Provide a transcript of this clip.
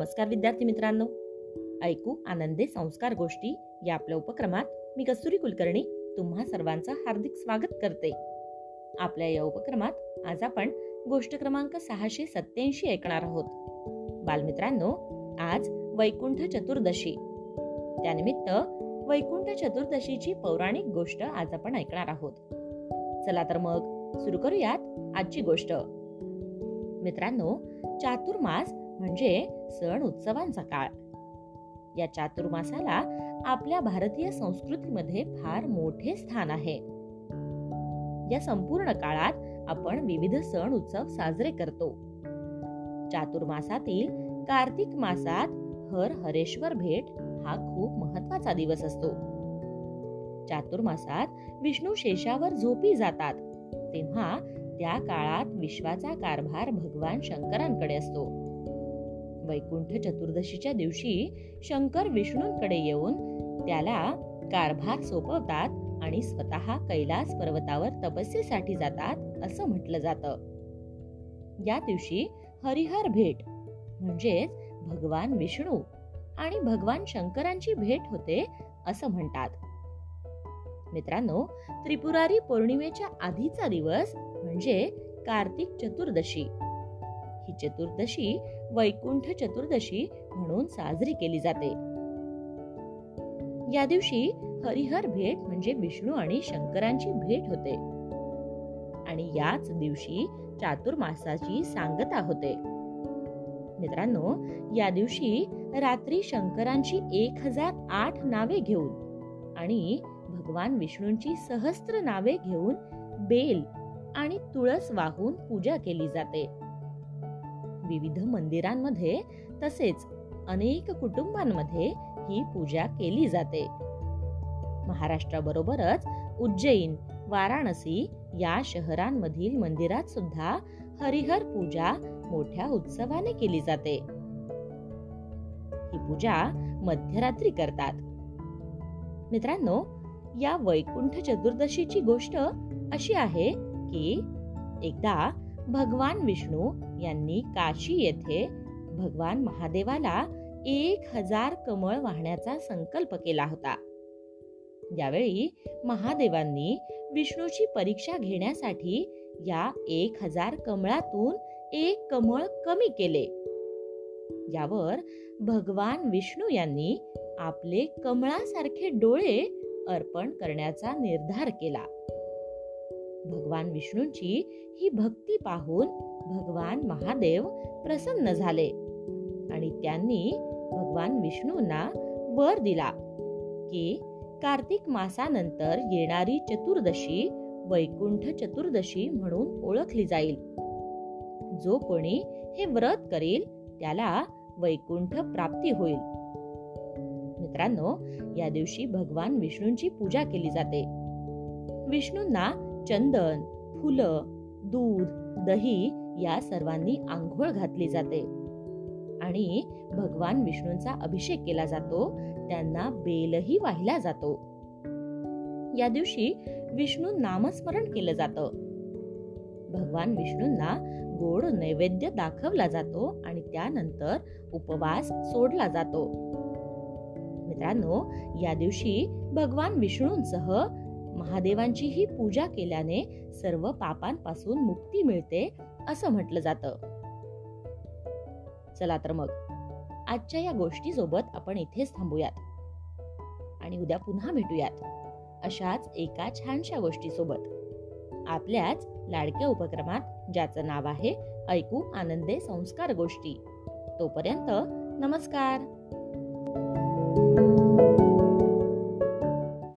नमस्कार विद्यार्थी मित्रांनो. ऐकू आनंदे संस्कार गोष्टी या आपल्या उपक्रमात मी कस्तुरी कुलकर्णी तुम्हा सर्वांचं हार्दिक स्वागत करते. आपल्या या उपक्रमात आज आपण गोष्ट क्रमांक सहाशे सत्याऐंशी ऐकणार आहोत. बालमित्रांनो आज वैकुंठ चतुर्दशी. त्यानिमित्त वैकुंठ चतुर्दशीची पौराणिक गोष्ट आज आपण ऐकणार आहोत. चला तर मग सुरू करूयात आजची गोष्ट. मित्रांनो चातुर्मास म्हणजे सण उत्सवांचा काळ. या चातुर्मासाला आपल्या भारतीय संस्कृतीमध्ये फार मोठे स्थान आहे. या संपूर्ण काळात आपण विविध सण उत्सव साजरे करतो. चातुर्मासातील कार्तिक मासात हर हरेश्वर भेट हा खूप महत्त्वाचा दिवस असतो. चातुर्मासात विष्णू शेषावर झोपी जातात तेव्हा त्या काळात विश्वाचा कारभार भगवान शंकरांकडे असतो. वैकुंठ चतुर्दशीच्या दिवशी शंकर विष्णूंकडे येऊन त्याला कारभार सोपवतात आणि स्वतः कैलास पर्वतावर तपस्येसाठी जातात असं म्हटलं जातं. या दिवशी हरिहर भेट म्हणजेच भगवान विष्णू आणि भगवान शंकरांची भेट होते असं म्हणतात. मित्रांनो त्रिपुरारी पौर्णिमेच्या आधीचा दिवस म्हणजे कार्तिक चतुर्दशी. ही चतुर्दशी वैकुंठ चतुर्दशी म्हणून साजरी केली जाते. या दिवशी हरिहर भेट म्हणजे विष्णू आणि शंकरांची भेट होते. आणि याच दिवशी चातुर्मासाची सांगता होते. मित्रांनो या दिवशी रात्री शंकरांची एक हजार आठ नावे घेऊन आणि भगवान विष्णूंची सहस्त्र नावे घेऊन बेल आणि तुळस वाहून पूजा केली जाते. विविध मंदिरांमध्ये तसेच अनेक कुटुंबांमध्ये ही पूजा केली जाते. महाराष्ट्राबरोबरच उज्जैन वाराणसी या शहरांमधील मंदिरात सुद्धा हरिहर पूजा मोठ्या उत्सवाने केली जाते. ही पूजा मध्यरात्री करतात. मित्रांनो या वैकुंठ चतुर्दशीची गोष्ट अशी आहे की एकदा भगवान विष्णू यांनी काशी येथे भगवान महादेवाला एक हजार कमळ वाहण्याचा संकल्प केला होता. यावेळी महादेवांनी विष्णूची परीक्षा घेण्यासाठी या एक हजार कमळातून एक कमळ कमी केले. यावर भगवान विष्णू यांनी आपले कमळासारखे डोळे अर्पण करण्याचा निर्धार केला. भगवान विष्णूंची ही भक्ती पाहून भगवान महादेव प्रसन्न झाले. आणि त्यांनी भगवान विष्णूंना वर दिला की कार्तिक मासानंतर येणारी चतुर्दशी वैकुंठ चतुर्दशी म्हणून ओळखली जाईल. जो कोणी हे व्रत करेल त्याला वैकुंठ प्राप्ती होईल. मित्रांनो या दिवशी भगवान विष्णूंची पूजा केली जाते. विष्णूंना चंदन फुलं दूध दही या सर्वांनी आंघोळ घातली जाते. आणि भगवान विष्णूंचा अभिषेक केला जातो त्यांना बेलही वाहिला जातो. या दिवशी विष्णू नामस्मरण केलं जातं. भगवान विष्णूंना गोड नैवेद्य दाखवला जातो आणि त्यानंतर उपवास सोडला जातो. मित्रांनो या दिवशी भगवान विष्णूंसह महादेवांची ही पूजा केल्याने सर्व पापांपासून मुक्ती मिळते असं म्हटलं जातं. चला तर मग आजच्या या गोष्टी सोबत आपण इथेच थांबूयात. आणि उद्या पुन्हा भेटूयात अशाच एका छानशा गोष्टी सोबत आपल्याच लाडक्या उपक्रमात ज्याचं नाव आहे ऐकू आनंदे संस्कार गोष्टी. तोपर्यंत नमस्कार!